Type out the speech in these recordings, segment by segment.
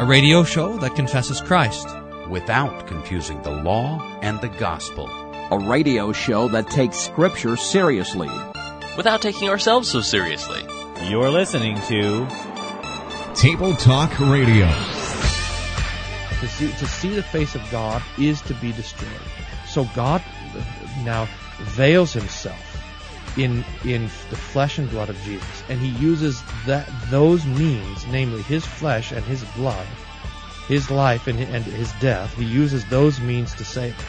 a radio show that confesses Christ without confusing the law and the gospel. A radio show that takes Scripture seriously without taking ourselves so seriously. You're listening to Table Talk Radio. To see, to see the face of God is to be destroyed. So God uh, now veils himself in in the flesh and blood of Jesus, and he uses that those means, namely his flesh and his blood, his life and, and his death. He uses those means to save us.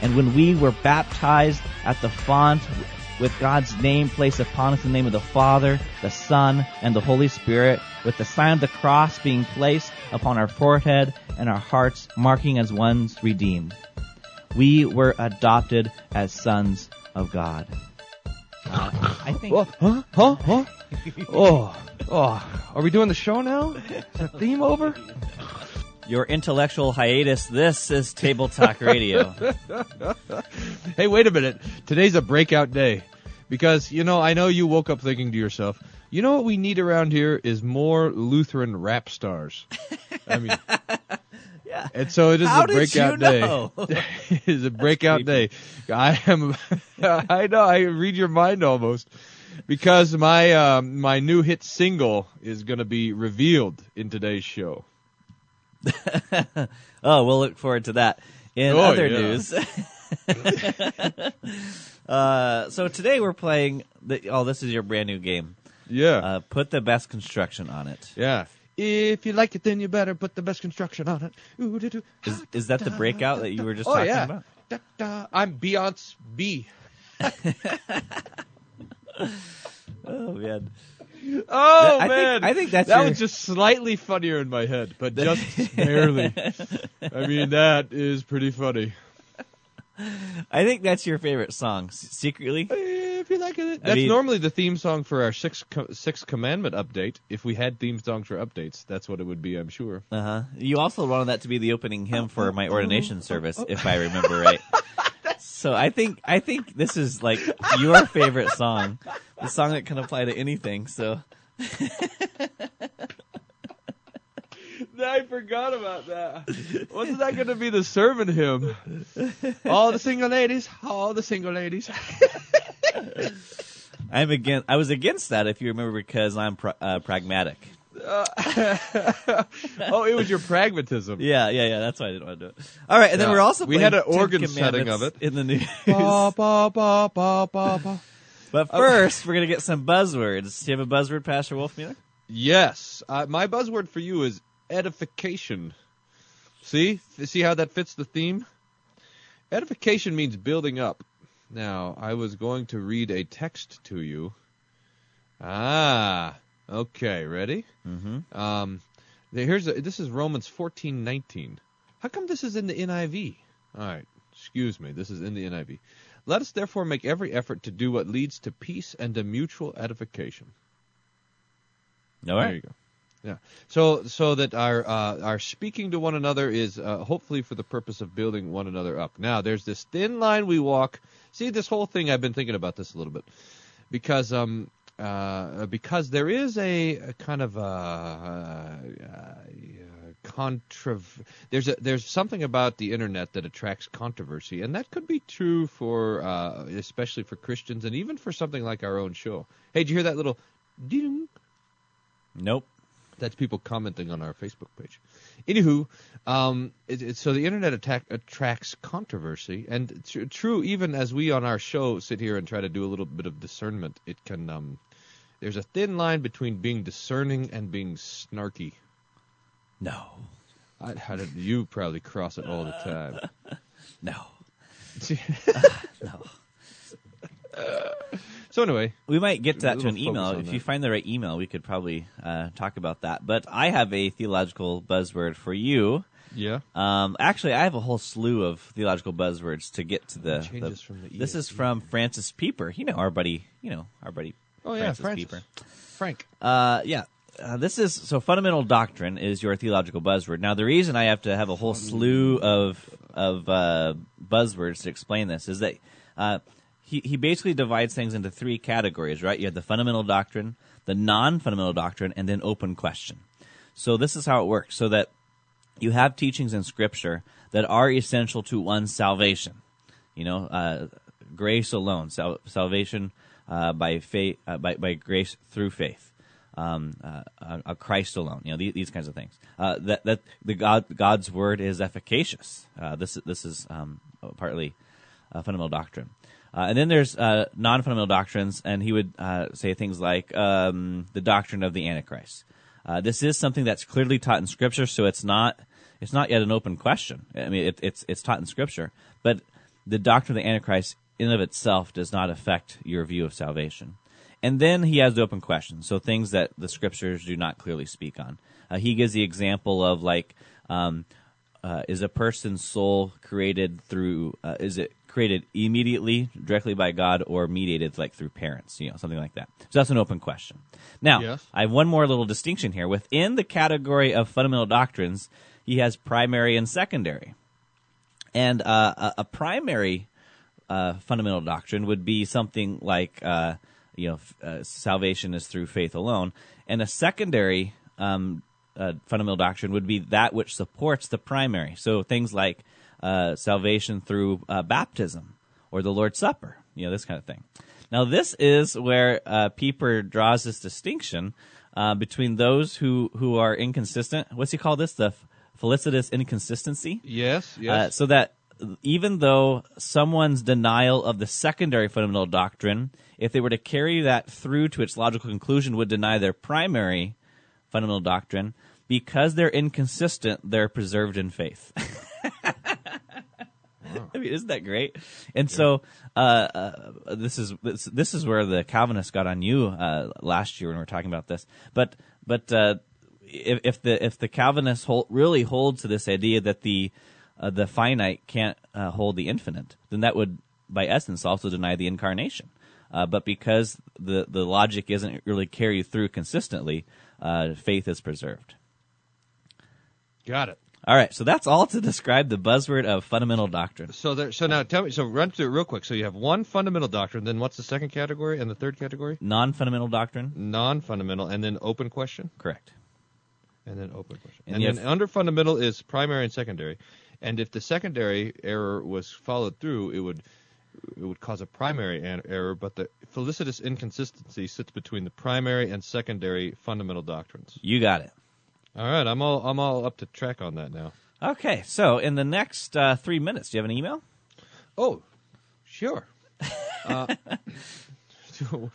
And when we were baptized at the font with God's name placed upon us in the name of the Father, the Son, and the Holy Spirit, with the sign of the cross being placed upon our forehead and our hearts, marking as ones redeemed. We were adopted as sons of God. I think. What? Huh? Huh? Huh? oh, oh. Are we doing the show now? Is the theme over? Your intellectual hiatus. This is Table Talk Radio. hey, wait a minute. Today's a breakout day. Because, you know, I know you woke up thinking to yourself, you know what we need around here is more Lutheran rap stars. I mean, yeah. And so it is How a breakout day. it is a breakout day. I am. I know. I read your mind almost because my uh, my new hit single is going to be revealed in today's show. oh, we'll look forward to that. In oh, other yeah. news, uh, so today we're playing. The, oh, this is your brand new game. Yeah. Uh, put the best construction on it. Yeah. If you like it, then you better put the best construction on it. Ooh, doo, doo. Is, is that the breakout that you were just oh, talking yeah. about? Da, da. I'm Beyonce B. Oh man. Oh I man, think, I think that's that your... was just slightly funnier in my head, but just barely. I mean, that is pretty funny. I think that's your favorite song, secretly. If you like it, I that's mean- normally the theme song for our sixth co- sixth commandment update. If we had theme songs for updates, that's what it would be. I'm sure. Uh huh. You also wanted that to be the opening hymn for my ordination service, if I remember right. So I think I think this is like your favorite song, the song that can apply to anything. So I forgot about that. Wasn't that going to be the sermon hymn? All the single ladies, all the single ladies. I'm against. I was against that, if you remember, because I'm pra- uh, pragmatic. oh, it was your pragmatism. Yeah, yeah, yeah. That's why I didn't want to do it. All right, and then we're also We had an organ setting of it. in the news. Ba, ba, ba, ba, ba, ba. But first, we're gonna get some buzzwords. Do you have a buzzword, Pastor Wolfmueller? Yes, uh, my buzzword for you is edification. See, see how that fits the theme. Edification means building up. Now, I was going to read a text to you. Ah, okay, ready? Mm-hmm. Um, here's a, this is Romans fourteen nineteen. How come this is in the NIV? All right, excuse me, this is in the NIV. Let us therefore make every effort to do what leads to peace and to mutual edification. All There you go. Yeah. So so that our uh, our speaking to one another is uh, hopefully for the purpose of building one another up. Now there's this thin line we walk. See this whole thing. I've been thinking about this a little bit because um uh because there is a, a kind of uh, uh controv there's a there's something about the internet that attracts controversy and that could be true for uh especially for Christians and even for something like our own show. Hey, did you hear that little ding? Nope. That's people commenting on our Facebook page. Anywho, um, it, it, so the internet attack attracts controversy, and tr- true, even as we on our show sit here and try to do a little bit of discernment, it can. Um, there's a thin line between being discerning and being snarky. No. I, how did you probably cross it all the time? No. No. So anyway, We might get to that to an email. If that. you find the right email, we could probably uh, talk about that. But I have a theological buzzword for you. yeah. Um, actually, I have a whole slew of theological buzzwords to get to the. The- the this is from Francis Pieper. You know our buddy. You know our buddy. Oh yeah, Francis Francis. Pieper. Frank. Uh, yeah. Uh, this is so fundamental doctrine is your theological buzzword. Now, the reason I have to have a whole slew of of uh, buzzwords to explain this is that uh, he he basically divides things into three categories. Right? You have the fundamental doctrine, the non-fundamental doctrine, and then open question. So this is how it works. So that you have teachings in Scripture that are essential to one's salvation. You know, uh, grace alone, sal- salvation uh, by faith, uh, by, by grace through faith, um, uh, uh, Christ alone. You know, these, these kinds of things. Uh, that that the God God's word is efficacious. Uh, this this is um, partly fundamental doctrine. Uh, and then there's uh, non-fundamental doctrines, and he would uh, say things like um, the doctrine of the Antichrist. Uh, this is something that's clearly taught in Scripture, so it's not it's not yet an open question. I mean, it, it's it's taught in Scripture, but the doctrine of the Antichrist in of itself does not affect your view of salvation. And then he has the open questions, so things that the Scriptures do not clearly speak on. Uh, he gives the example of like. Um, uh, is a person's soul created through uh, is it created immediately directly by god or mediated like through parents you know something like that. So that's an open question. Now Yes. i have one more little distinction here. Within the category of fundamental doctrines he has primary and secondary. And uh, a, a primary uh, fundamental doctrine would be something like uh, you know f- uh, salvation is through faith alone, and a secondary um, uh, fundamental doctrine would be that which supports the primary. So things like uh, salvation through uh, baptism or the Lord's Supper, you know this kind of thing. Now this is where uh, Pieper draws this distinction uh, between those who who are inconsistent. What's he call this? The f- felicitous inconsistency. Yes, Uh, yes. so that even though someone's denial of the secondary fundamental doctrine, if they were to carry that through to its logical conclusion, would deny their primary fundamental doctrine, because they're inconsistent, they're preserved in faith. I mean, isn't that great? And so, uh, uh, this is this, this is where the Calvinists got on you uh, last year when we were talking about this. But but uh, if, if the if the Calvinists hold, really hold to this idea that the uh, the finite can't uh, hold the infinite, then that would, by essence, also deny the incarnation. Uh, but because the the logic isn't really carried through consistently, uh, faith is preserved. Got it. All right, so that's all to describe the buzzword of fundamental doctrine. So there. So now tell me. So run through it real quick. So you have one fundamental doctrine. Then what's the second category and the third category? Non-fundamental doctrine, Non-fundamental, and then open question, correct. and then open question, And and, then have- under fundamental is primary and secondary. And if the secondary error was followed through, it would it would cause a primary error. But the felicitous inconsistency sits between the primary and secondary fundamental doctrines. You got it. All right, I'm all I'm all up to track on that now. Okay, so in the next uh, three minutes, do you have an email? Oh, sure. Uh,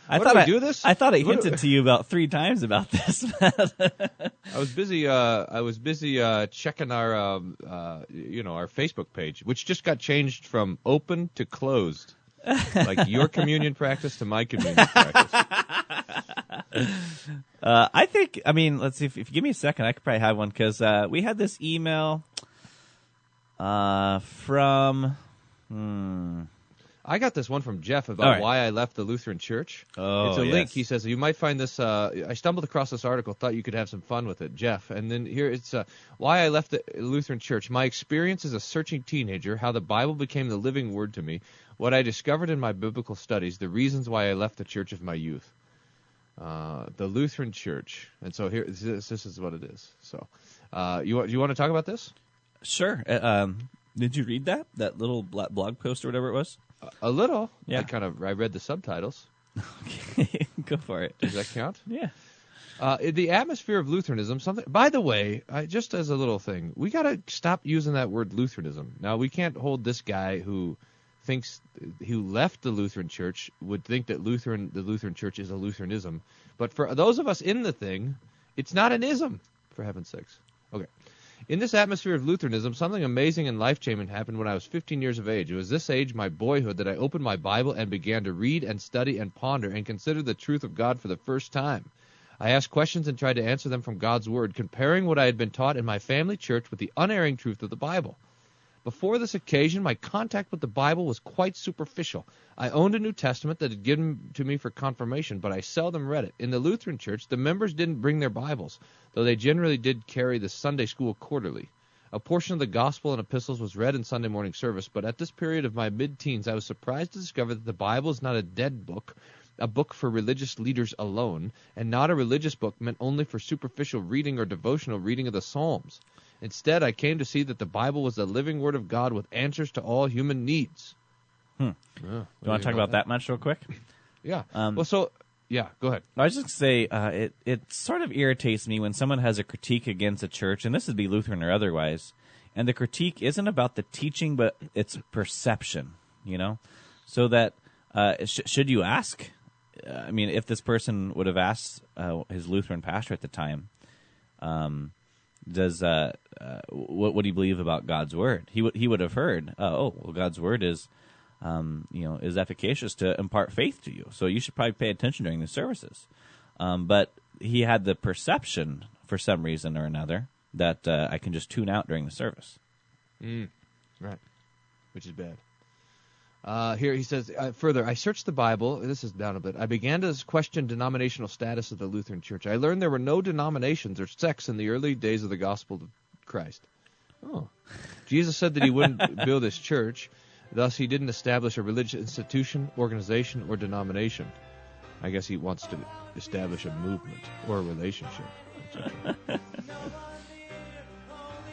I thought do I do this? I thought I What hinted to you about three times about this. I was busy. Uh, I was busy uh, checking our, um, uh, you know, our Facebook page, which just got changed from open to closed, like your communion practice to my communion practice. Uh, I think. I mean, let's see. If, if you give me a second, I could probably have one because uh, we had this email uh, from. Hmm, I got this one from Jeff about right. why I left the Lutheran Church. Oh, it's a yes. link. He says you might find this. Uh, I stumbled across this article, thought you could have some fun with it, Jeff. And then here it's uh, why I left the Lutheran Church. My experience as a searching teenager, how the Bible became the living word to me, what I discovered in my biblical studies, the reasons why I left the church of my youth. Uh, the Lutheran Church, and so here this, this is what it is. So, uh, you want you want to talk about this? sure. Uh, um, did you read that that little blog post or whatever it was? A little. Yeah. I kind of I read the subtitles. Okay, go for it. Does that count? Yeah. Uh, the atmosphere of Lutheranism. Something. By the way, I, just as a little thing, we got to stop using that word Lutheranism. Now we can't hold this guy who thinks who left the Lutheran Church would think that Lutheran the Lutheran Church is a Lutheranism. But for those of us in the thing, it's not an ism. For heaven's sakes. Okay. In this atmosphere of Lutheranism, something amazing and life changing happened when I was 15 years of age. It was this age, my boyhood, that I opened my Bible and began to read and study and ponder and consider the truth of God for the first time. I asked questions and tried to answer them from God's Word, comparing what I had been taught in my family church with the unerring truth of the Bible. Before this occasion, my contact with the Bible was quite superficial. I owned a New Testament that had given to me for confirmation, but I seldom read it. In the Lutheran Church, the members didn't bring their Bibles, though they generally did carry the Sunday school quarterly. A portion of the Gospel and Epistles was read in Sunday morning service, but at this period of my mid teens, I was surprised to discover that the Bible is not a dead book, a book for religious leaders alone, and not a religious book meant only for superficial reading or devotional reading of the Psalms. Instead, I came to see that the Bible was the living Word of God with answers to all human needs. Hmm. Yeah, You want to talk about that much real quick? Yeah. Um, well, so yeah, go ahead. I was just say uh, it it sort of irritates me when someone has a critique against a church, and this would be Lutheran or otherwise, and the critique isn't about the teaching, but it's perception. You know, so that uh, sh- should you ask? Uh, I mean, if this person would have asked uh, his Lutheran pastor at the time, um, does uh, uh, what what do you believe about God's word? He would he would have heard, uh, oh, well, God's word is um, you know, is efficacious to impart faith to you. So you should probably pay attention during the services. Um, but he had the perception, for some reason or another, that uh, I can just tune out during the service. Mm, right, which is bad. Uh, here he says uh, further, I searched the Bible. This is down a bit. I began to question denominational status of the Lutheran Church. I learned there were no denominations or sects in the early days of the gospel of Christ. Oh. Jesus said that he wouldn't build his church. Thus, he didn't establish a religious institution, organization, or denomination. I guess he wants to establish a movement or a relationship.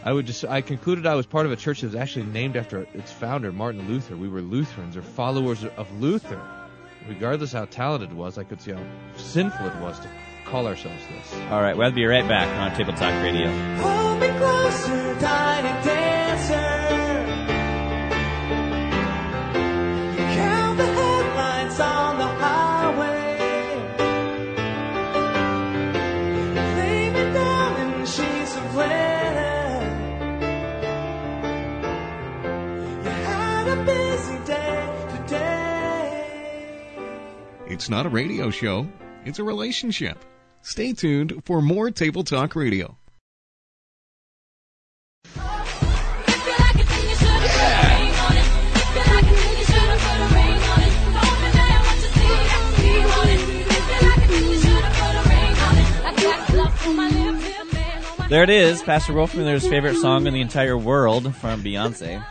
I would just I concluded I was part of a church that was actually named after its founder, Martin Luther. We were Lutherans or followers of Luther. Regardless how talented it was, I could see how sinful it was to call ourselves this. All right, we'll be right back on Table Talk Radio. It's not a radio show, it's a relationship. Stay tuned for more Table Talk Radio. There it is, Pastor Wolfmueller's favorite song in the entire world from Beyonce.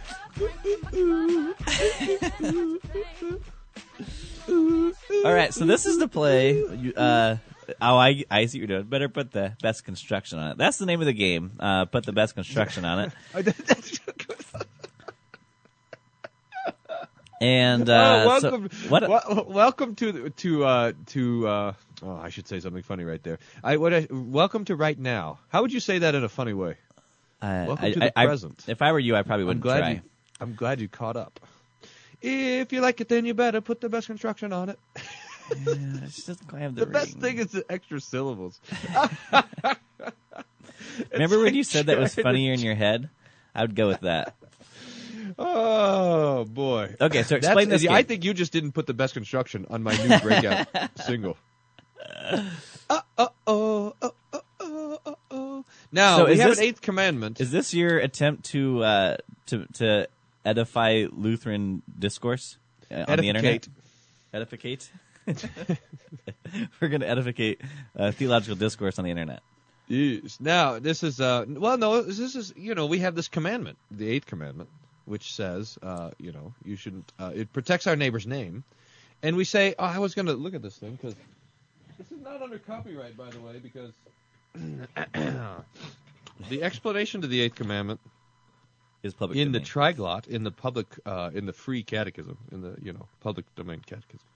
All right, so this is the play. You, uh, oh, I, I see what you're doing. Better put the best construction on it. That's the name of the game. Uh, put the best construction on it. And uh, oh, so- welcome, what? wel- welcome to to uh, to. Uh, oh, I should say something funny right there. I what? I, welcome to right now. How would you say that in a funny way? uh, welcome I- to the I- present. if I were you, I probably I'm wouldn't glad try. you. I'm glad you caught up. If you like it, then you better put the best construction on it. Yeah, just quite have The the, best thing is the extra syllables. Remember when you said that was funnier in your head? I would go with that. Oh boy. Okay, so That's- explain this I think you just didn't put the best construction on my new breakout single. Uh, uh, oh, uh, uh, uh, uh. Now So we have this- an eighth commandment. Is this your attempt to uh, to to edify Lutheran discourse uh, on the internet? Edificate. Edificate. We're going to edificate uh, theological discourse on the internet. Yes. Now this is uh well no this is you know we have this commandment the eighth commandment which says uh you know you shouldn't uh, it protects our neighbor's name and we say oh, I was going to look at this thing because this is not under copyright by the way because the explanation to the eighth commandment Is public in the triglot in the public uh, in the free catechism in the you know public domain catechism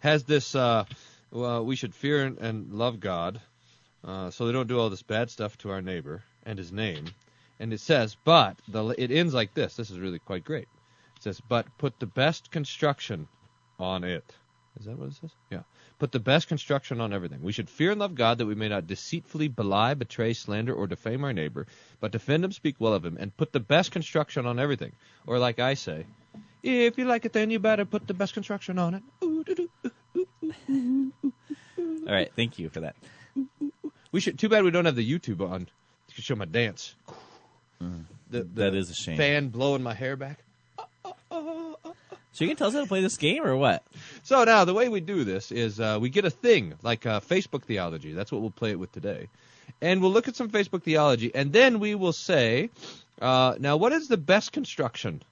has this uh, well we should fear and, and love God uh, so they don't do all this bad stuff to our neighbor and his name. And it says but the it ends like this. This is really quite great. It says but put the best construction on it. Is that what it says? Yeah put the best construction on everything we should fear and love God that we may not deceitfully belie betray slander or defame our neighbor but defend him speak well of him and put the best construction on everything or like I say if you like it then you better put the best construction on it Ooh, doo, doo. All right, thank you for that. We should. Too bad we don't have the YouTube on to show my dance. The, the Mm. That is a shame. Fan blowing my hair back. So you can tell us how to play this game or what? So now the way we do this is uh, we get a thing like uh, Facebook theology. That's what we'll play it with today, and we'll look at some Facebook theology, and then we will say, uh, now what is the best construction?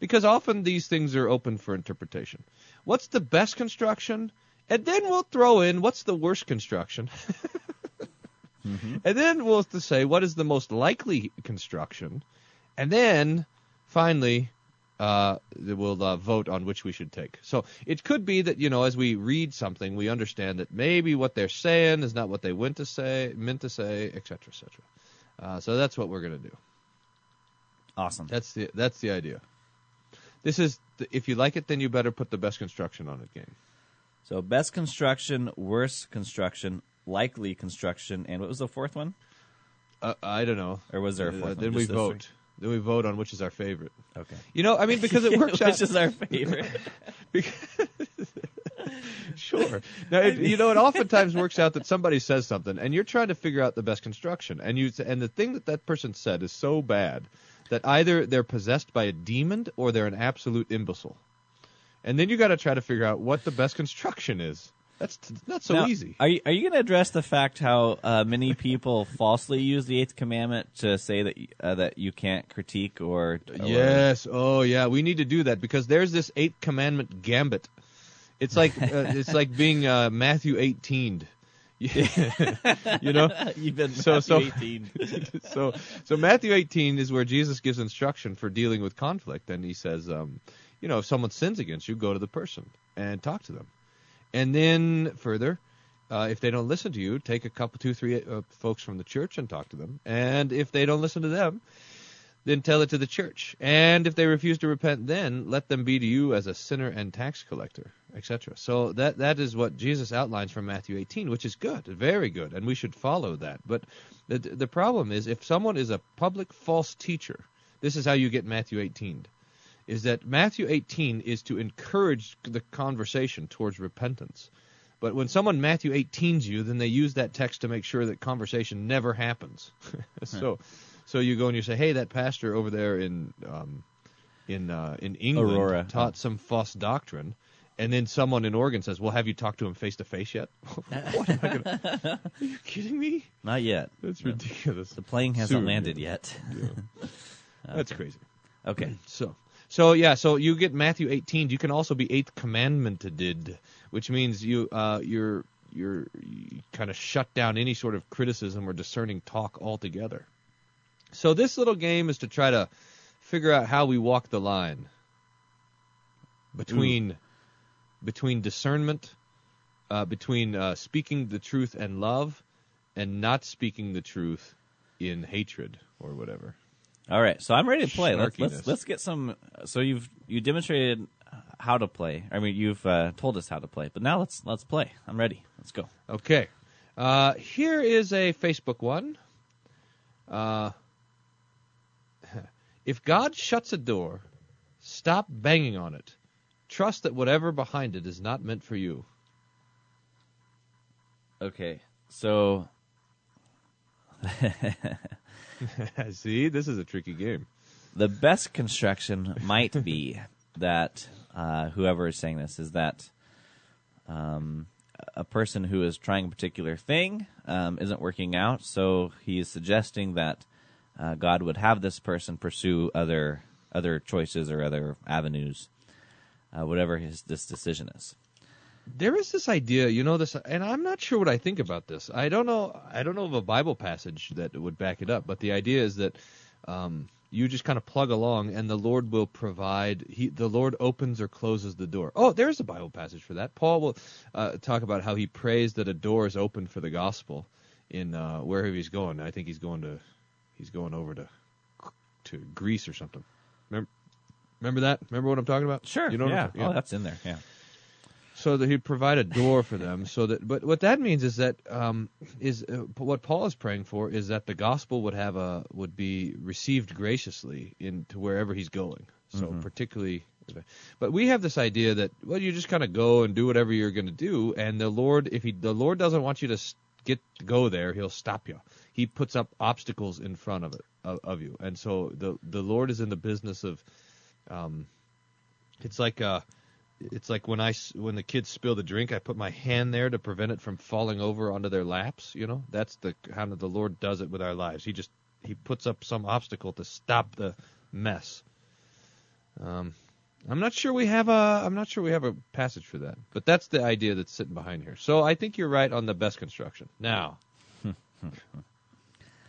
Because often these things are open for interpretation. What's the best construction, and then we'll throw in what's the worst construction, and then we'll have to say what is the most likely construction, and then finally uh, we'll uh, vote on which we should take. So it could be that you know, as we read something, we understand that maybe what they're saying is not what they went to say, meant to say, etc., etc. Uh, so that's what we're gonna do. Awesome. That's the that's the idea. This is the, if you like it, then you better put the best construction on it game. So best construction, worst construction, likely construction, and what was the fourth one? Uh, I don't know. Or was there a Uh, fourth one? then we vote. Then we vote on which is our favorite. Okay. You know, I mean, because it works out. Which is our favorite? Sure. Now, it, you know, it oftentimes works out that somebody says something, and you're trying to figure out the best construction, and you and the thing that that person said is so bad that either they're possessed by a demon or they're an absolute imbecile, and then you got to try to figure out what the best construction is. That's not so Now, easy. Are you, are you going to address the fact how uh, many people falsely use the eighth commandment to say that uh, that you can't critique or, or Yes. Oh, yeah. We need to do that because there's this eighth commandment gambit. It's like uh, it's like being uh, Matthew 18. you know, You've been So- Matthew so- 18. so so Matthew 18 is where Jesus gives instruction for dealing with conflict, and he says, um, you know, if someone sins against you, go to the person and talk to them, and then further, uh, if they don't listen to you, take a couple, two, three uh, folks from the church and talk to them, and if they don't listen to them, then tell it to the church, and if they refuse to repent, then let them be to you as a sinner and tax collector, etc. So that that is what Jesus outlines from Matthew 18, which is good, very good, and we should follow that. But the the problem is if someone is a public false teacher, this is how you get Matthew 18. Is that Matthew 18 is to encourage the conversation towards repentance. But when someone Matthew 18s you, then they use that text to make sure that conversation never happens. so, so you go and you say, "Hey, that pastor over there in um, in uh, in England Aurora. taught some false doctrine," and then someone in Oregon says, "Well, have you talked to him face to face yet?" what am I gonna? Are you kidding me? Not yet. That's ridiculous. The plane hasn't Soon. landed yet. That's crazy. Okay. So, so yeah, so you get Matthew 18. You can also be eighth commandmented, which means you uh, you're you're you kind of shut down any sort of criticism or discerning talk altogether. So this little game is to try to figure out how we walk the line between between discernment, uh, between uh, speaking the truth and love, and not speaking the truth in hatred or whatever. All right. So I'm ready to play. Let's let's let's get some. So you've you demonstrated how to play. I mean, you've uh, told us how to play, but now let's let's play. I'm ready. Let's go. Okay. Uh, here is a Facebook one. Uh, if God shuts a door, stop banging on it. Trust that whatever behind it is not meant for you. Okay. So See, this is a tricky game. the best construction might be that uh, whoever is saying this is that um, a person who is trying a particular thing um, isn't working out, so he is suggesting that uh, God would have this person pursue other other choices or other avenues, uh, whatever his this decision is. There is this idea, you know this, and I'm not sure what I think about this. I don't know. I don't know of a Bible passage that would back it up, but the idea is that um, you just kind of plug along, and the Lord will provide. He, the Lord opens or closes the door. Oh, there's a Bible passage for that. Paul will uh, talk about how he prays that a door is open for the gospel in uh, wherever he's going. I think he's going to, he's going over to, to Greece or something. Remember, remember that? Remember what I'm talking about? Sure. You know I'm yeah. Oh, that's in there. Yeah. So that he'd provide a door for them so that but what that means is that um is uh, what paul is praying for is that the gospel would have a would be received graciously into wherever he's going. So particularly but we have this idea that well you just kind of go and do whatever you're going to do and the lord if he the lord doesn't want you to get go there he'll stop you he puts up obstacles in front of it of, of you. And so the the lord is in the business of um it's like uh it's like when I when the kids spill the drink, I put my hand there to prevent it from falling over onto their laps. You know, that's the how the Lord does it with our lives. He just he puts up some obstacle to stop the mess. Um, I'm not sure we have a I'm not sure we have a passage for that, but that's the idea that's sitting behind here. So I think you're right on the best construction. Now,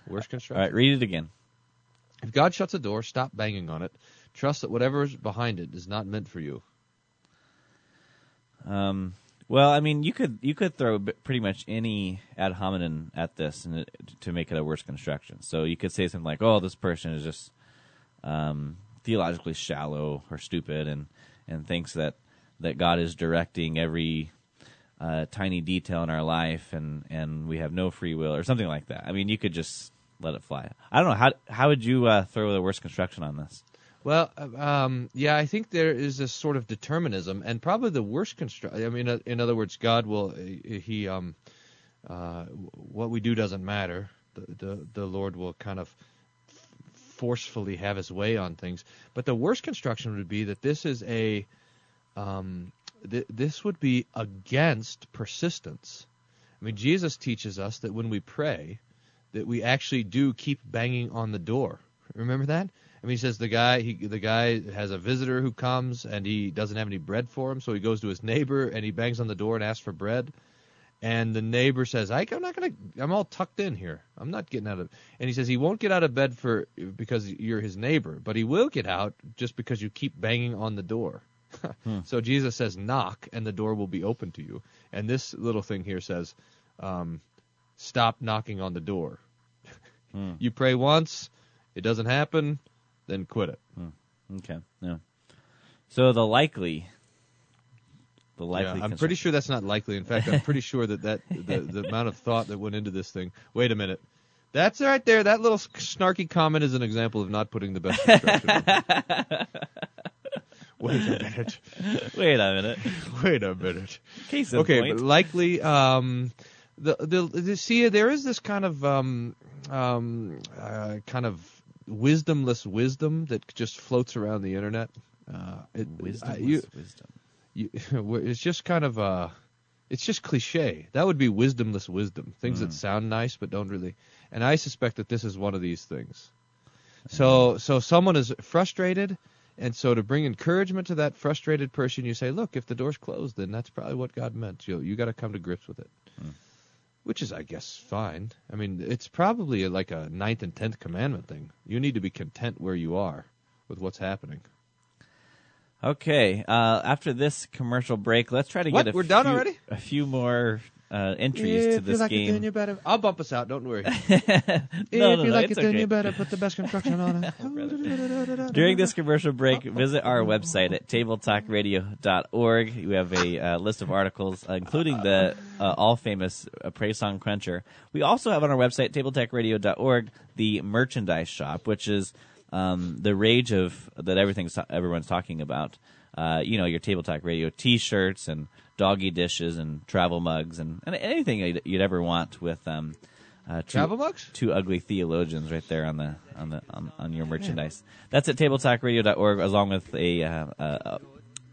worst construction. right, read it again. If God shuts a door, stop banging on it. Trust that whatever is behind it is not meant for you. Um, well, I mean, you could you could throw pretty much any ad hominem at this and it, to make it a worse construction. So you could say something like, "Oh, this person is just um, theologically shallow or stupid, and and thinks that that God is directing every uh, tiny detail in our life, and and we have no free will, or something like that." I mean, you could just let it fly. I don't know how how would you uh, throw the worst construction on this? Well, uh, um, yeah, I think there is this sort of determinism, and probably the worst construct. I mean, uh, in other words, God will uh, he um, uh, what we do doesn't matter. The, the the Lord will kind of forcefully have His way on things. But the worst construction would be that this is a um, th- this would be against persistence. I mean, Jesus teaches us that when we pray, that we actually do keep banging on the door. Remember that? I mean, he says the guy he the guy has a visitor who comes and he doesn't have any bread for him, so he goes to his neighbor and he bangs on the door and asks for bread. And the neighbor says, "I, "I'm not gonna. I'm all tucked in here. I'm not getting out of." And he says he won't get out of bed for because you're his neighbor, but he will get out just because you keep banging on the door. So Jesus says, "Knock, and the door will be open to you." And this little thing here says, um, "Stop knocking on the door." You pray once, it doesn't happen, then quit it. Okay, yeah. So the likely, the likely. Yeah, I'm pretty sure that's not likely. In fact, I'm pretty sure that, that the, the amount of thought that went into this thing. Wait a minute. That's right there. That little snarky comment is an example of not putting the best construction. Wait a minute. Wait a minute. Wait a minute. Case okay, point. but likely, um, the, the the see there is this kind of um, um, uh, kind of wisdomless wisdom that just floats around the internet. Uh, it, wisdom, uh, you, wisdom. you, it's just kind of uh, it's just cliche. That would be wisdomless wisdom. Things Hmm. that sound nice but don't really. And I suspect that this is one of these things. So so someone is frustrated, and so to bring encouragement to that frustrated person, you say, look, if the door's closed, then that's probably what God meant. You you got to come to grips with it. Which is, I guess, fine. I mean, it's probably like a ninth and tenth commandment thing. You need to be content where you are with what's happening. Okay, uh, after this commercial break, let's try to What? get a We're done already? A few more uh, entries to this game. you better. I'll bump us out. Don't worry. No, if no, you no, like it's it, then okay. you better put the best construction on it. During this commercial break, visit our website at tabletalkradio.org. We have a uh, list of articles, uh, including the uh, all famous uh, Praise Song Cruncher. We also have on our website, tabletalkradio.org, the merchandise shop, which is um, the rage of that everything's everyone's talking about. Uh, you know, your Table Talk Radio T-shirts and doggy dishes and travel mugs and, and anything you'd, you'd ever want with um, uh, two- Travel mugs? two ugly theologians right there on the on the on, on your merchandise. That's at tabletalkradio.org along with a, uh, uh,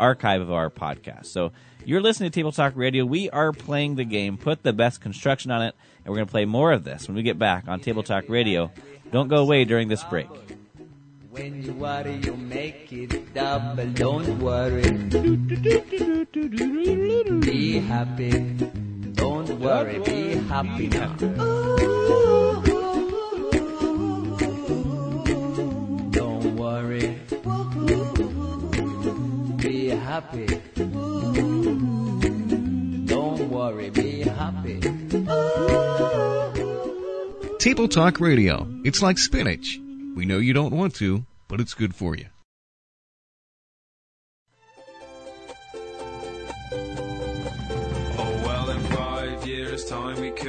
archive of our podcast. So you're listening to Table Talk Radio. We are playing the game. Put the best construction on it, and we're going to play more of this when we get back on Table Talk Radio. Don't go away during this break. When you worry, you make it double. Don't worry. Be happy. Don't worry. Be happy now. Don't worry. Be happy. Don't worry. Be happy. Table Talk Radio. It's like spinach. We know you don't want to, but it's good for you.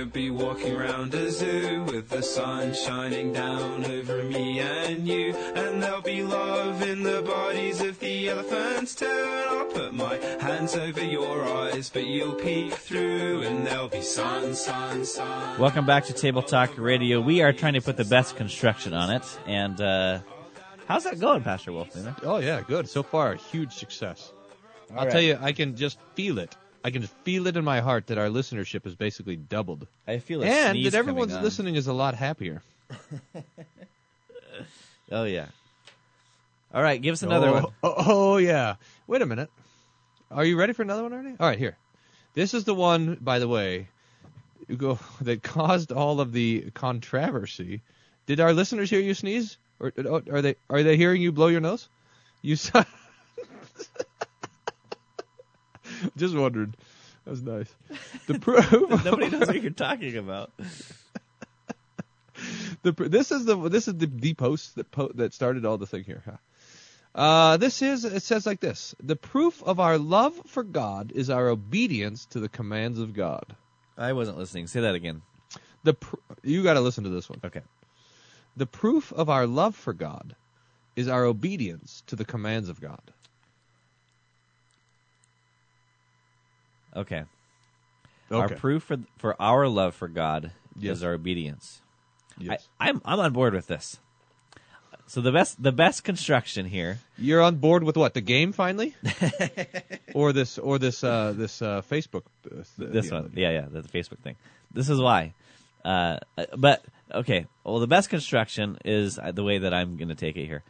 Could be walking around a zoo with the sun shining down over me and you, and there'll be love in the bodies of the elephants too. And I'll put my hands over your eyes, but you'll peek through, and there'll be sun, sun, sun. Welcome back to Table Talk Radio. We are trying to put the best construction on it, and uh, how's that going, Pastor Wolfman? Oh yeah, good. So far, huge success. I'll right. tell you, I can just feel it. I can feel it in my heart that our listenership has basically doubled, I feel and that everyone's listening is a lot happier. Oh yeah. All right, give us another oh, one. Oh, oh, yeah. Wait a minute. Are you ready for another one already? All right, here. This is the one, by the way, go that caused all of the controversy. Did our listeners hear you sneeze, or or are they are they hearing you blow your nose? You saw. Just wondered. That was nice. The proof. Nobody knows what you're talking about. the pr- this is the this is the, the post that po- that started all the thing here. Huh? Uh, this is it says like this: the proof of our love for God is our obedience to the commands of God. I wasn't listening. Say that again. The pr- you got to listen to this one. Okay. The proof of our love for God is our obedience to the commands of God. Okay. Okay. Our proof for for our love for God Yes. is our obedience. Yes. I, I'm I'm on board with this. So the best the best construction here. You're on board with what? The game finally, or this or this uh, this uh, Facebook. Uh, This yeah. one, yeah, yeah, the, Facebook thing. This is why. Uh, uh, but okay, well, the best construction is uh, the way that I'm going to take it here.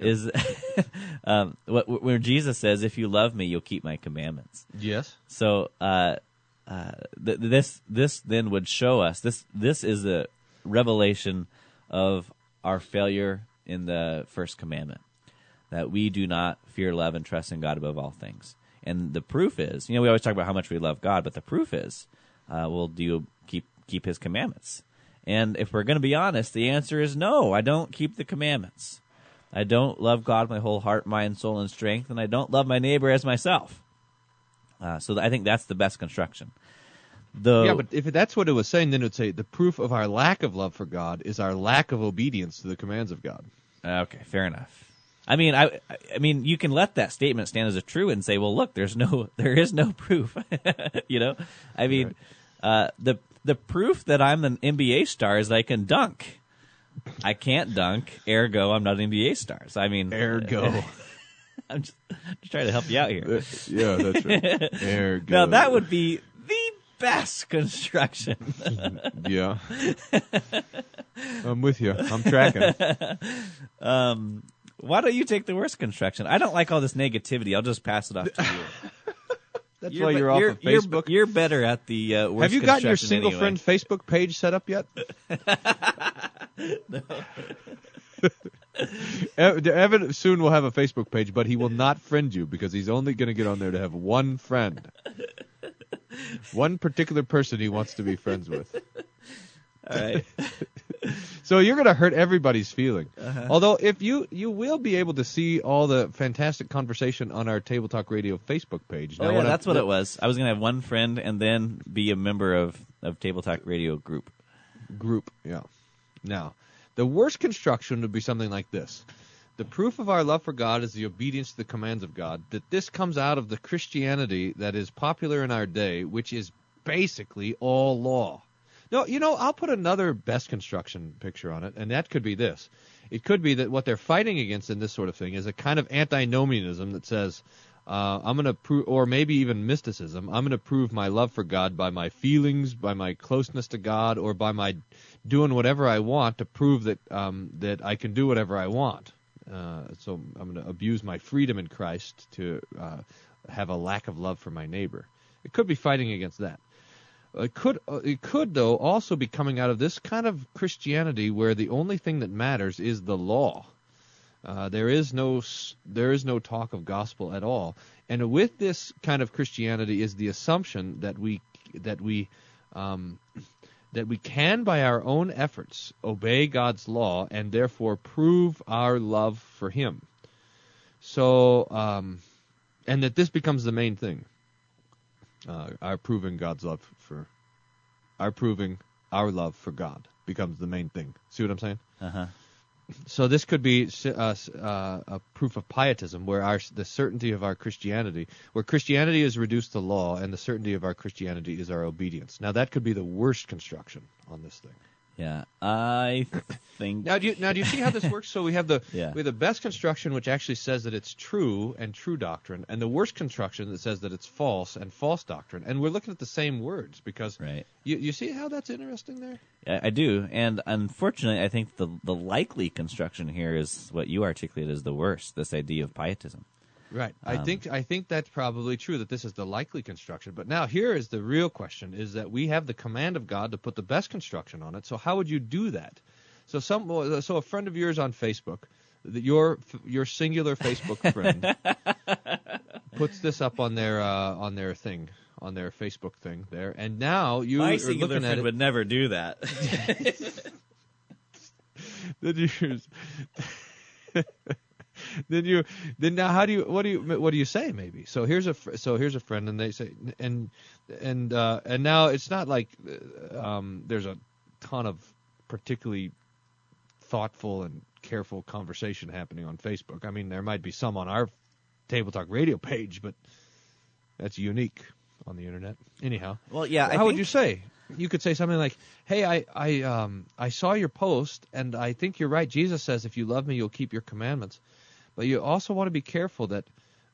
Is um, what, where Jesus says, "If you love me, you'll keep my commandments." Yes. So uh, uh, th- this this then would show us this this is a revelation of our failure in the first commandment that we do not fear, love, and trust in God above all things. And the proof is, you know, we always talk about how much we love God, but the proof is, uh, well, do you keep keep His commandments? And if we're going to be honest, the answer is no. I don't keep the commandments. I don't love God with my whole heart, mind, soul, and strength, and I don't love my neighbor as myself. Uh, so I think that's the best construction. The Yeah, but if that's what it was saying, then it would say the proof of our lack of love for God is our lack of obedience to the commands of God. Okay, fair enough. I mean, I, I mean, you can let that statement stand as a true and say, well, look, there's no, there is no proof. you know, I mean, uh, the the proof that I'm an NBA star is that I can dunk. I can't dunk, ergo, I'm not an NBA star. So I mean, Ergo. I'm just, just trying to help you out here. yeah, that's right. Ergo. Now that would be the best construction. Yeah. I'm with you. I'm tracking. um, why don't you take the worst construction? I don't like all this negativity. I'll just pass it off to you. That's You're why you're off you're, of Facebook. You're, you're better at the uh, worst Have you gotten your single anyway. friend Facebook page set up yet? Ev- Evan soon will have a Facebook page, but he will not friend you because he's only going to get on there to have one friend. One particular person he wants to be friends with. All right. So you're going to hurt everybody's feeling. Uh-huh. Although if you you will be able to see all the fantastic conversation on our Table Talk Radio Facebook page. Oh Now, yeah, when I- that's what it was. I was gonna have one friend and then be a member of of Table Talk Radio group. group. Yeah. Now, the worst construction would be something like this. The proof of our love for God is the obedience to the commands of God. That this comes out of the Christianity that is popular in our day, which is basically all law. No, you know, I'll put another best construction picture on it, and that could be this. It could be that what they're fighting against in this sort of thing is a kind of antinomianism that says, uh, I'm going to prove, or maybe even mysticism, I'm going to prove my love for God by my feelings, by my closeness to God, or by my doing whatever I want to prove that um, that I can do whatever I want. Uh, so I'm going to abuse my freedom in Christ to uh, have a lack of love for my neighbor. It could be fighting against that. It could, it could though also be coming out of this kind of Christianity where the only thing that matters is the law. Uh, there is no there is no talk of gospel at all, and with this kind of Christianity is the assumption that we that we um, that we can by our own efforts obey God's law and therefore prove our love for Him. So, um, and that this becomes the main thing. Uh, our proving God's love for, our proving our love for God becomes the main thing. See what I'm saying? Uh huh. So this could be uh, uh, a proof of pietism, where our the certainty of our Christianity, where Christianity is reduced to law, and the certainty of our Christianity is our obedience. Now that could be the worst construction on this thing. Yeah, I think. Now do you now do you see how this works? So we have the Yeah. we have the best construction which actually says that it's true and true doctrine, and the worst construction that says that it's false and false doctrine. And we're looking at the same words because Right. you you see how that's interesting there? I, I do, and unfortunately, I think the the likely construction here is what you articulate as the worst. This idea of pietism. Right. I Um, think I think that's probably true that this is the likely construction. But now here is the real question: is that we have the command of God to put the best construction on it. So how would you do that? So some so a friend of yours on Facebook, your your singular Facebook friend, puts this up on their uh, on their thing on their Facebook thing there, and now you My singular looking at friend it. would never do that. then you then you then now how do you what do you what do you say maybe so here's a so here's a friend and they say and and uh and now it's not like uh, um there's a ton of particularly thoughtful and careful conversation happening on Facebook I mean there might be some on our table talk radio page but that's unique on the internet anyhow well, yeah. How would you say? You could say something like, "Hey, I I um I saw your post, and I think you're right. Jesus says, if you love me, you'll keep your commandments. But you also want to be careful that,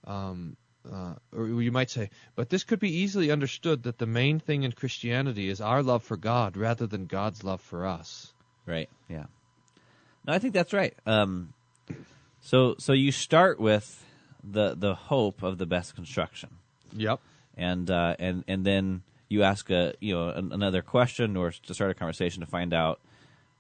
um, uh, or you might say, but this could be easily understood that the main thing in Christianity is our love for God rather than God's love for us. Right. Yeah. No, I think that's right. Um, so so you start with the the hope of the best construction, Yep. and uh, and and then you ask a you know an, another question or to start a conversation to find out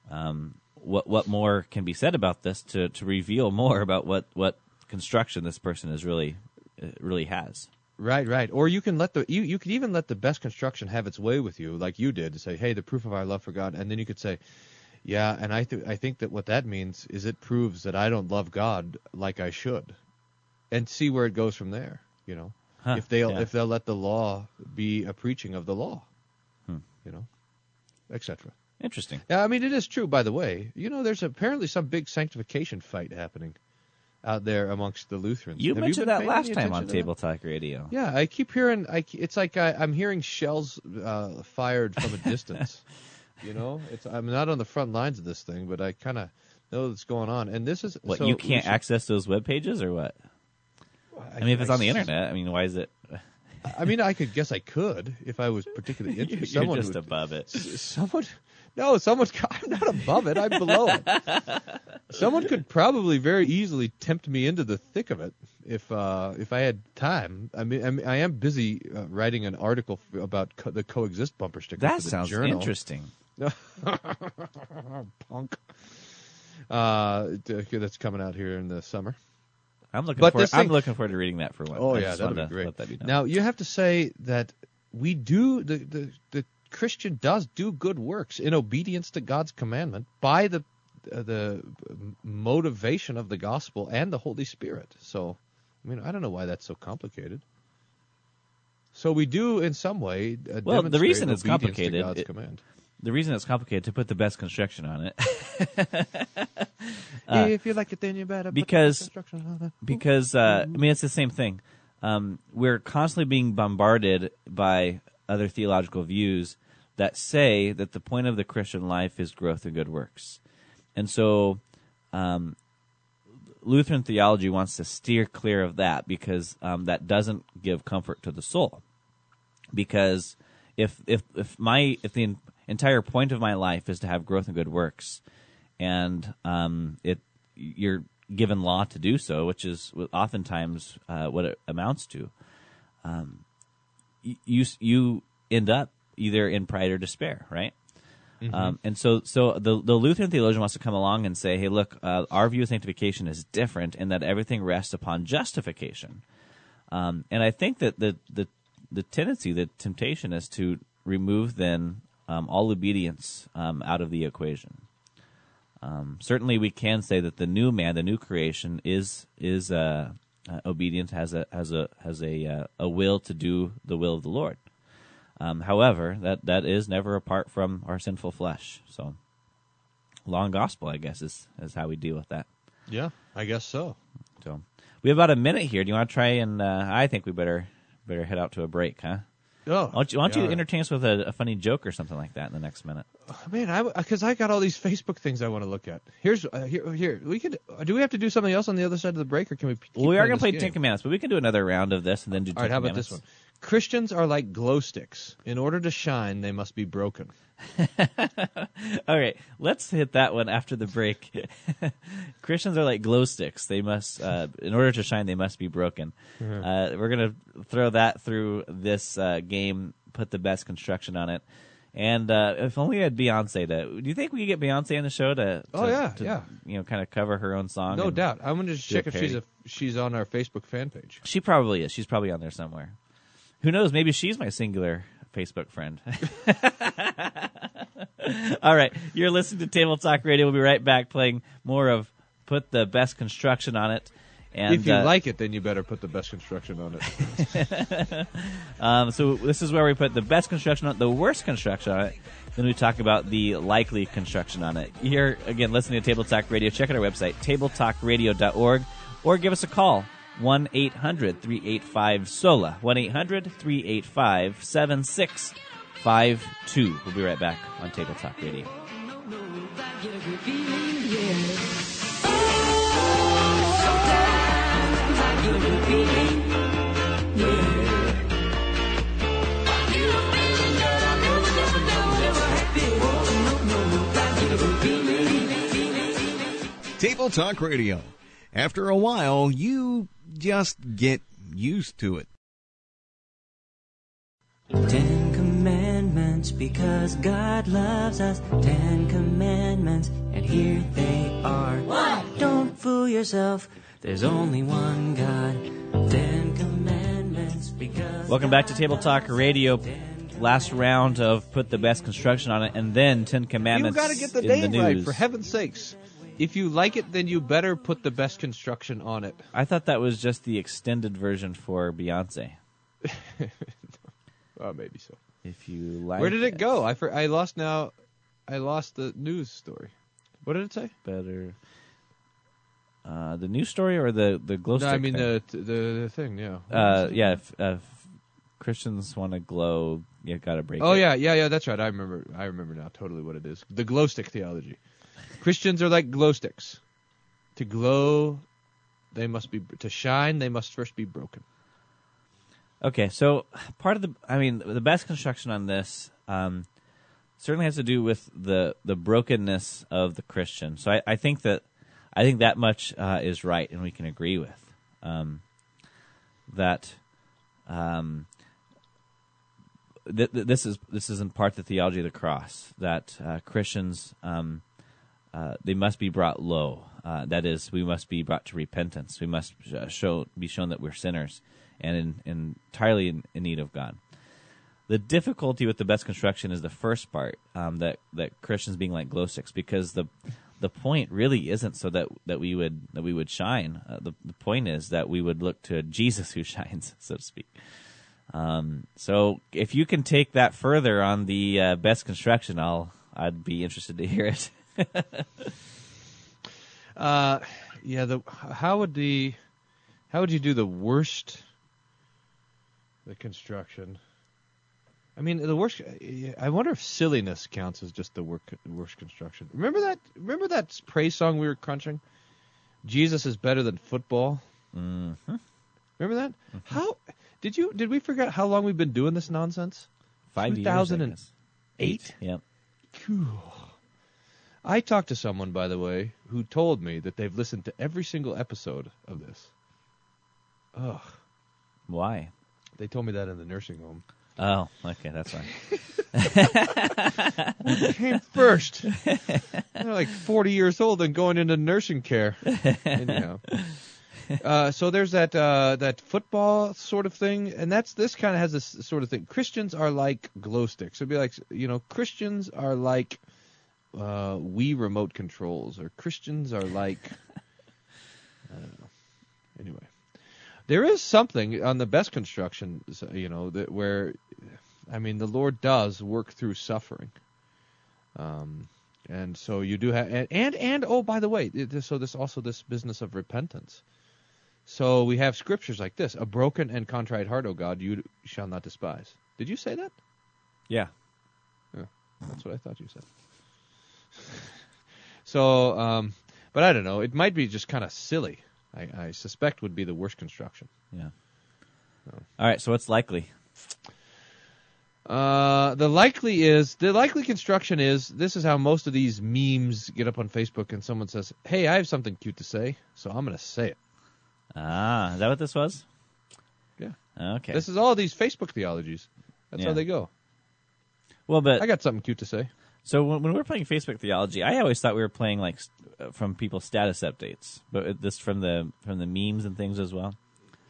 um, what what more can be said about this to to reveal more about what what construction this person is really uh, really has. Right, right. Or you can let the you you could even let the best construction have its way with you, like you did, to say, "Hey, the proof of our love for God," and then you could say, "Yeah," and I th- I think that what that means is it proves that I don't love God like I should, and see where it goes from there. You know, Huh, if they'll yeah. if they'll let the law be a preaching of the law, Hmm. you know, etc. Interesting. Yeah, I mean it is true. By the way, you know, there's apparently some big sanctification fight happening out there amongst the Lutherans. You Have mentioned been that last time on attention to that? Table Talk Radio. Yeah, I keep hearing. I, it's like I, I'm hearing shells uh, fired from a distance. you know, it's I'm not on the front lines of this thing, but I kind of know what's going on. And this is What so you can't should- access those web pages or what? I mean, if it's on the internet, I mean, why is it? I mean, I could guess I could if I was particularly You're interested. Someone just would- above it. Someone, no, someone. I'm not above it. I'm below it. Someone could probably very easily tempt me into the thick of it if uh, if I had time. I mean, I, mean, I am busy uh, writing an article about co- the coexist bumper sticker. That sounds journal. interesting. Punk. Uh, that's coming out here in the summer. I'm looking But forward. this I'm looking forward to reading that for one. Oh I yeah, wanted be great. that be. Now you have to say that we do the, the the Christian does do good works in obedience to God's commandment by the uh, the motivation of the gospel and the Holy Spirit. So, I mean, I don't know why that's so complicated. So we do, in some way, uh, Well, the reason it's complicated, God's it- command. the reason it's complicated to put the best construction on it Uh, if you like it, then you better put the because- construction on it. because uh, I mean it's the same thing. Um, we're constantly being bombarded by other theological views that say that the point of the Christian life is growth in good works, and so um, Lutheran theology wants to steer clear of that because um, that doesn't give comfort to the soul. Because if if if my if the entire point of my life is to have growth in good works, and um, it you're given law to do so, which is oftentimes uh, what it amounts to. Um, you you end up either in pride or despair, right? Um, and so, so the the Lutheran theologian wants to come along and say, "Hey, look, uh, our view of sanctification is different in that everything rests upon justification." Um, and I think that the the the tendency, the temptation, is to remove then um, all obedience um, out of the equation. Um, certainly, we can say that the new man, the new creation, is is uh, uh, obedient, has a has a has a uh, a will to do the will of the Lord. Um, however, that that is never apart from our sinful flesh. So, long gospel, I guess, is is how we deal with that. Yeah, I guess so. So, we have about a minute here. Do you want to try and? Uh, I think we better better head out to a break, huh? Oh, Why don't you, why don't you entertain us with a, a funny joke or something like that in the next minute? Man, I because I got all these Facebook things I want to look at. Here's uh, here here we could. Uh, do we have to do something else on the other side of the break, or can we? Well, we are going to play game? Commandments, but we can do another round of this and then do. All right, how about this one? Commandments. Christians are like glow sticks. In order to shine, they must be broken. All right, let's hit that one after the break. Christians are like glow sticks. They must, uh, in order to shine, they must be broken. Mm-hmm. Uh, we're gonna throw that through this uh, game. Put the best construction on it. And uh, if only we had Beyonce to. Do you think we could get Beyonce on the show to? Oh, yeah, to, yeah. You know, kind of cover her own song. No doubt. I'm going to just do a check if she's a she's on our Facebook fan page. She probably is. She's probably on there somewhere. Who knows? Maybe she's my singular Facebook friend. All right, you're listening to Table Talk Radio. We'll be right back playing more of Put the Best Construction on It. And if you uh, like it, then you better put the best construction on it. um, so this is where we put the best construction on it, the worst construction on it. Then we talk about the likely construction on it. You're again listening to Table Talk Radio. Check out our website, tabletalkradio.org, or give us a call, 1 800 385 SOLA, 1 800 385 7652. We'll be right back on Table Talk Radio. Table Talk Radio. After a while, you just get used to it. Ten commandments because God loves us. Ten commandments, and here they are. What? Don't fool yourself. There's only one God. Ten commandments because. Welcome back to Table Talk Radio. Last round of Put the Best Construction on It, and then Ten Commandments. you Commandments got to get the in name the right, for heaven's sakes. If you like it, then you better put the best construction on it. I thought that was just the extended version for Beyonce. Oh, maybe so. If you like, Where did it go? I for, I lost now. I lost the news story. What did it say? Better. Uh, the news story or the the glow No, I mean thing? the, the the thing. Yeah. Uh, yeah. If, uh, if Christians want to glow, you got to break. Oh it. yeah, yeah, yeah. That's right. I remember. I remember now totally what it is. The glow stick theology. Christians are like glow sticks. To glow, they must be to shine. They must first be broken. Okay, so part of the, I mean, the best construction on this um, certainly has to do with the the brokenness of the Christian. So I, I think that I think that much uh, is right, and we can agree with um, that. Um, th- th- this is this is in part the theology of the cross that uh, Christians um, uh, they must be brought low. Uh, that is, we must be brought to repentance. We must uh, show be shown that we're sinners and in, in entirely in, in need of God. The difficulty with the best construction is the first part um, that that Christians being like glow sticks because the the point really isn't so that that we would that we would shine. Uh, the the point is that we would look to Jesus who shines, so to speak. Um, so if you can take that further on the uh, best construction, I'll I'd be interested to hear it. Uh, yeah. The how would the how would you do the worst the construction? I mean, the worst. I wonder if silliness counts as just the work, worst construction. Remember that? Remember that praise song we were crunching? Jesus is better than football. mm-hmm. Remember that? How did you? Did we forget how long we've been doing this nonsense? Five years, 2008? guess. Eight. Yep. I talked to someone, by the way, who told me that they've listened to every single episode of this. Ugh. Why? They told me that in the nursing home. Oh, okay, that's why. Came first. They're like 40 years old and going into nursing care. Anyhow. Uh, so there's that uh, that football sort of thing, and that's this kind of has this sort of thing. Christians are like glow sticks. It'd be like you know Christians are like uh, Wii remote controls, or Christians are like I don't know. Anyway, there is something on the best construction, you know, that where I mean the Lord does work through suffering. Um, and so you do have, and, and and oh, by the way, it- so this also this business of repentance. So we have scriptures like this: "A broken and contrite heart, O God, you shall not despise." Did you say that? Yeah. That's what I thought you said. So, um, but I don't know. It might be just kind of silly. I, I suspect would be the worst construction. Yeah. All right. So what's likely? Uh, the likely is the likely construction is this is how most of these memes get up on Facebook, and someone says, "Hey, I have something cute to say," so I'm going to say it. Ah, is that what this was? Yeah. Okay. This is all these Facebook theologies. That's Yeah. how they go. well, but I got something cute to say. So when, when we were playing Facebook theology, I always thought we were playing like st- uh, from people's status updates, but this from the from the memes and things as well.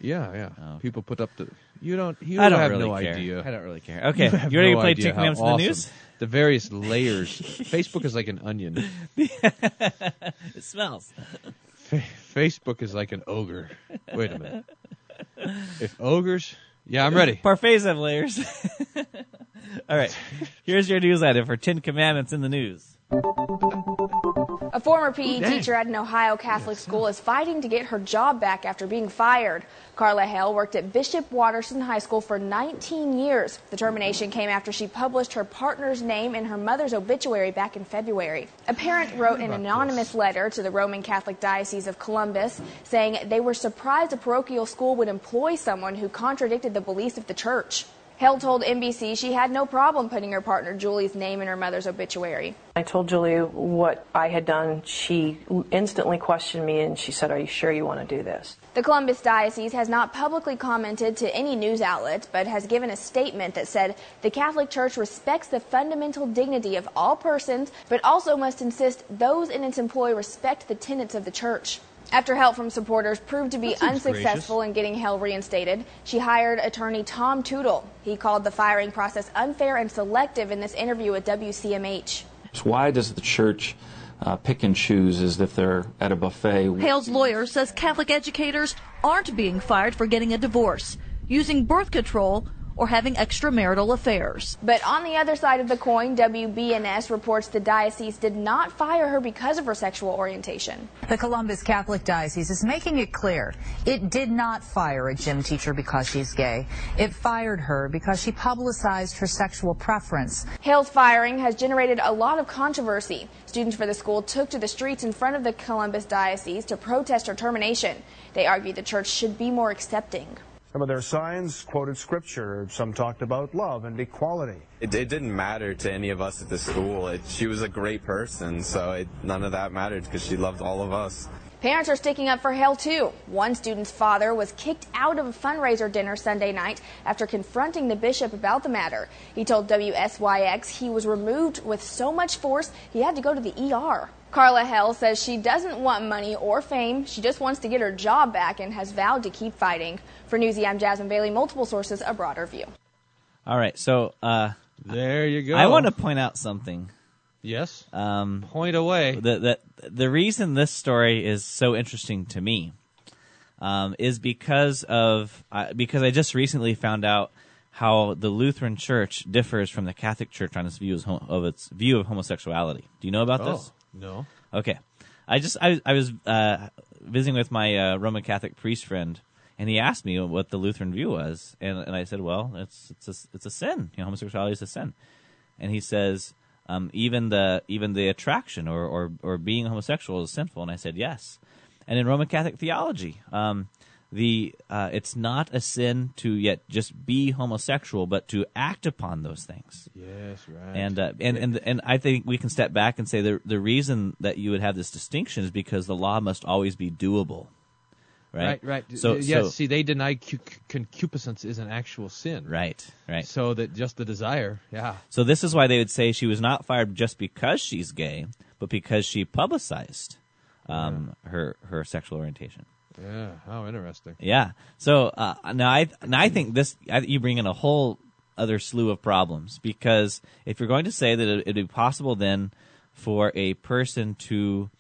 Yeah, yeah. Oh, okay. People put up the. You don't. You I don't have really no care. idea. I don't really care. Okay, have you ready no to play how Commandments in the news? The various layers. Facebook is like an onion. It smells. Fa- Facebook is like an ogre. Wait a minute. If ogres, yeah, I'm ready. Parfaits have layers. All right, here's your news item for Ten Commandments in the news. A former PE teacher at an Ohio Catholic school is fighting to get her job back after being fired. Carla Hale worked at Bishop Watterson High School for 19 years. The termination came after she published her partner's name in her mother's obituary back in February. A parent wrote an anonymous letter to the Roman Catholic Diocese of Columbus saying they were surprised a parochial school would employ someone who contradicted the beliefs of the church. Hale told NBC she had no problem putting her partner Julie's name in her mother's obituary. I told Julie what I had done. She instantly questioned me and she said, Are you sure you want to do this? The Columbus Diocese has not publicly commented to any news outlet, but has given a statement that said the Catholic Church respects the fundamental dignity of all persons, but also must insist those in its employ respect the tenets of the Church. After help from supporters proved to be That seems unsuccessful in getting Hale reinstated, she hired attorney Tom Tootle. He called the firing process unfair and selective in this interview with WCMH. So why does the church uh, pick and choose as if they're at a buffet? Hale's lawyer says Catholic educators aren't being fired for getting a divorce, using birth control, or having extramarital affairs. But on the other side of the coin, WBNS reports the diocese did not fire her because of her sexual orientation. The Columbus Catholic Diocese is making it clear it did not fire a gym teacher because she's gay. It fired her because she publicized her sexual preference. Hale's firing has generated a lot of controversy. Students for the school took to the streets in front of the Columbus Diocese to protest her termination. They argued the church should be more accepting. Some of their signs quoted scripture. Some talked about love and equality. It, it didn't matter to any of us at the school. It, she was a great person, so it, none of that mattered because she loved all of us. Parents are sticking up for Hale too. One student's father was kicked out of a fundraiser dinner Sunday night after confronting the bishop about the matter. He told WSYX he was removed with so much force he had to go to the ER. Carla Hale says she doesn't want money or fame. She just wants to get her job back and has vowed to keep fighting. For Newsy, I'm Jasmine Bailey. Multiple sources, a broader view. All right, so uh, There you go. I want to point out something. Yes. Um, Point away. the, the the reason this story is so interesting to me um, is because of uh, because I just recently found out how the Lutheran Church differs from the Catholic Church on its views ho- of its view of homosexuality. Do you know about this? Oh, no. Okay, I just I I was uh, visiting with my uh, Roman Catholic priest friend, and he asked me what the Lutheran view was, and and I said, well, it's it's a, it's a sin. You know, homosexuality is a sin, and he says. Um, even the even the attraction or, or, or being homosexual is sinful, and I said yes. And in Roman Catholic theology, um, the uh, it's not a sin to yet just be homosexual, but to act upon those things. Yes, right. And uh, and and and I think we can step back and say the the reason that you would have this distinction is because the law must always be doable, right? Right, right. So yes, so, see, they deny cu- concupiscence is an actual sin. right, right. So that just the desire, yeah. So this is why they would say she was not fired just because she's gay, but because she publicized um, her her sexual orientation. Yeah, how interesting. Yeah. So uh, now I now I think this I, you bring in a whole other slew of problems because if you're going to say that it, it'd be possible then for a person to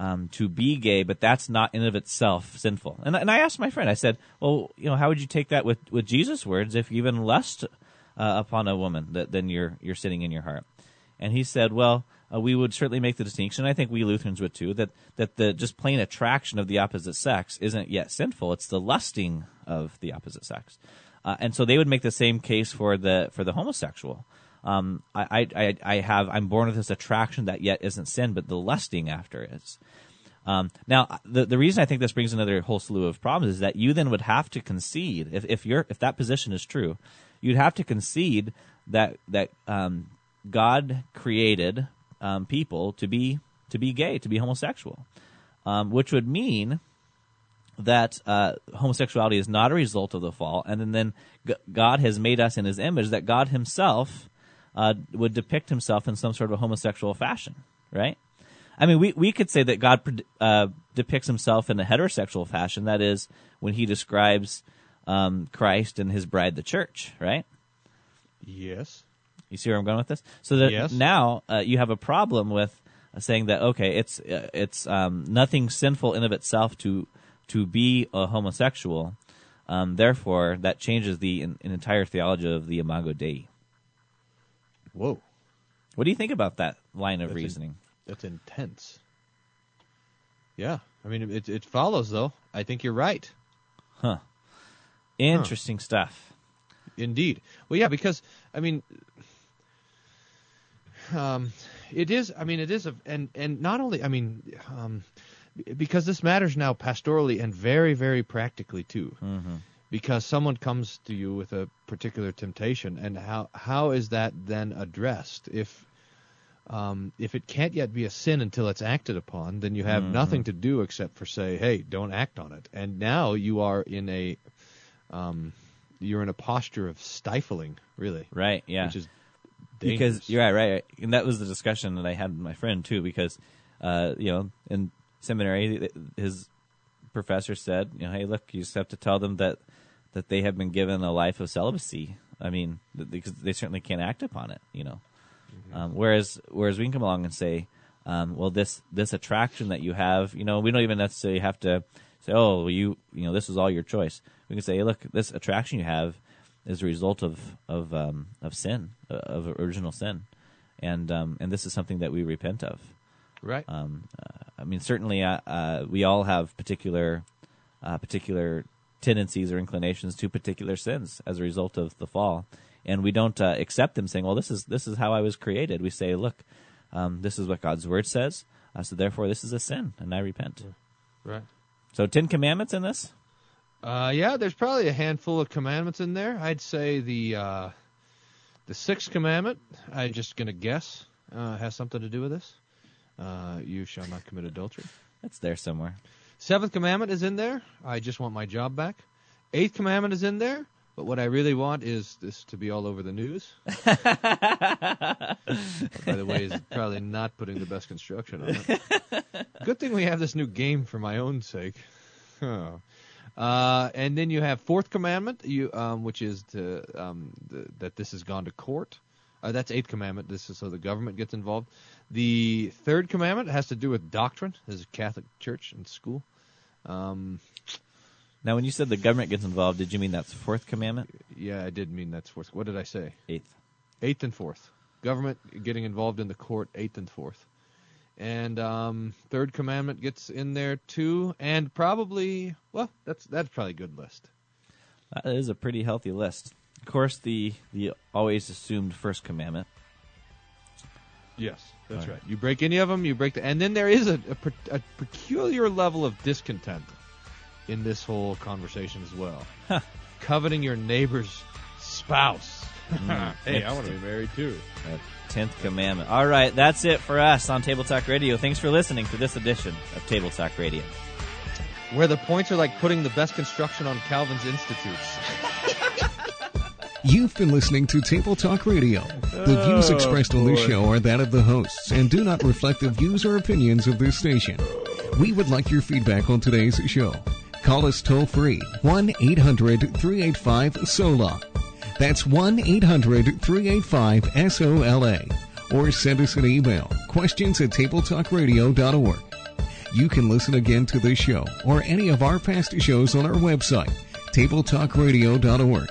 um, to be gay, but that's not in of itself sinful. And, and I asked my friend, I said, well, you know, how would you take that with, with Jesus' words if you even lust uh, upon a woman that then you're you're sitting in your heart? And he said, well, uh, we would certainly make the distinction. I think we Lutherans would too. That that the just plain attraction of the opposite sex isn't yet sinful. It's the lusting of the opposite sex. uh, and so they would make the same case for the for the homosexual. Um, I, I I have I'm born with this attraction that yet isn't sin, but the lusting after is. Um, now, the the reason I think this brings another whole slew of problems is that you then would have to concede if if you're if that position is true, you'd have to concede that that um, God created um, people to be to be gay, to be homosexual, um, which would mean that uh, homosexuality is not a result of the fall, and then, then God has made us in His image. That God Himself uh, would depict Himself in some sort of a homosexual fashion, right? I mean, we we could say that God uh, depicts Himself in a heterosexual fashion. That is, when He describes um, Christ and His bride, the church, right? Yes. You see where I'm going with this? So that Yes. now uh, you have a problem with uh, saying that okay, it's uh, it's um, nothing sinful in of itself to to be a homosexual. Um, therefore, that changes the an, an entire theology of the Imago Dei. Whoa. What do you think about that line of That's in- reasoning? That's intense. Yeah, I mean it. It follows though. I think you're right. Huh. Interesting stuff. Indeed. Well, yeah, because I mean, um, it is. I mean, it is a, and and not only. I mean, um, because this matters now pastorally and very very practically too. Mm-hmm. Because someone comes to you with a particular temptation, and how how is that then addressed? If um, if it can't yet be a sin until it's acted upon, then you have Mhm. nothing to do except for say, "Hey, don't act on it." And now you are in a um, you're in a posture of stifling, really. Right. Yeah. Which is because you're right, right, right, and that was the discussion that I had with my friend too. Because uh, you know, in seminary, his professor said, you know, hey, look, you just have to tell them that that they have been given a life of celibacy. I mean, because they certainly can't act upon it, you know. Um, whereas, whereas we can come along and say, um, well, this this attraction that you have, you know, we don't even necessarily have to say, oh, well, you you know, this is all your choice. We can say, hey, look, this attraction you have is a result of of um, of sin, uh, of original sin, and um, and this is something that we repent of. Right. Um, uh, I mean, certainly, uh, uh, we all have particular uh, particular tendencies or inclinations to particular sins as a result of the fall, and we don't uh, accept them, saying, "Well, this is this is how I was created." We say, "Look, um, this is what God's word says, uh, so therefore, this is a sin, and I repent." Right. So, Ten Commandments in this. Uh, yeah, there's probably a handful of commandments in there. I'd say the uh, the sixth commandment. I'm just gonna guess uh, has something to do with this. Uh, you shall not commit adultery. That's there somewhere. Seventh commandment is in there. I just want my job back. Eighth commandment is in there. But what I really want is this to be all over the news. By the way, is probably not putting the best construction on it. Good thing we have this new game for my own sake. Uh, and then you have fourth commandment, you um, which is to, um, the, that this has gone to court. Uh, that's eighth commandment. This is so the government gets involved. The third commandment has to do with doctrine. This is Catholic Church and school. Um, Now, when you said the government gets involved, did you mean that's fourth commandment? yeah, I did mean that's fourth. What did I say? Eighth. Eighth and fourth. Government getting involved in the court. Eighth and fourth. And um, third commandment gets in there too, and probably well, that's that's probably a good list. That is a pretty healthy list. Of course, the the always assumed first commandment. Yes, that's right. You break any of them, you break the. And then there is a, a, a peculiar level of discontent in this whole conversation as well. Coveting your neighbor's spouse. Mm. hey, I want to be married too. That tenth commandment. All right, that's it for us on Table Talk Radio. Thanks for listening to this edition of Table Talk Radio. Where the points are like putting the best construction on Calvin's Institutes. You've been listening to Table Talk Radio. The views Oh, expressed on this show are that of the hosts and do not reflect the views or opinions of this station. We would like your feedback on today's show. Call us toll free 1 800 385 SOLA. That's 1 800 385 SOLA. Or send us an email questions at tabletalkradio.org. You can listen again to this show or any of our past shows on our website, tabletalkradio.org.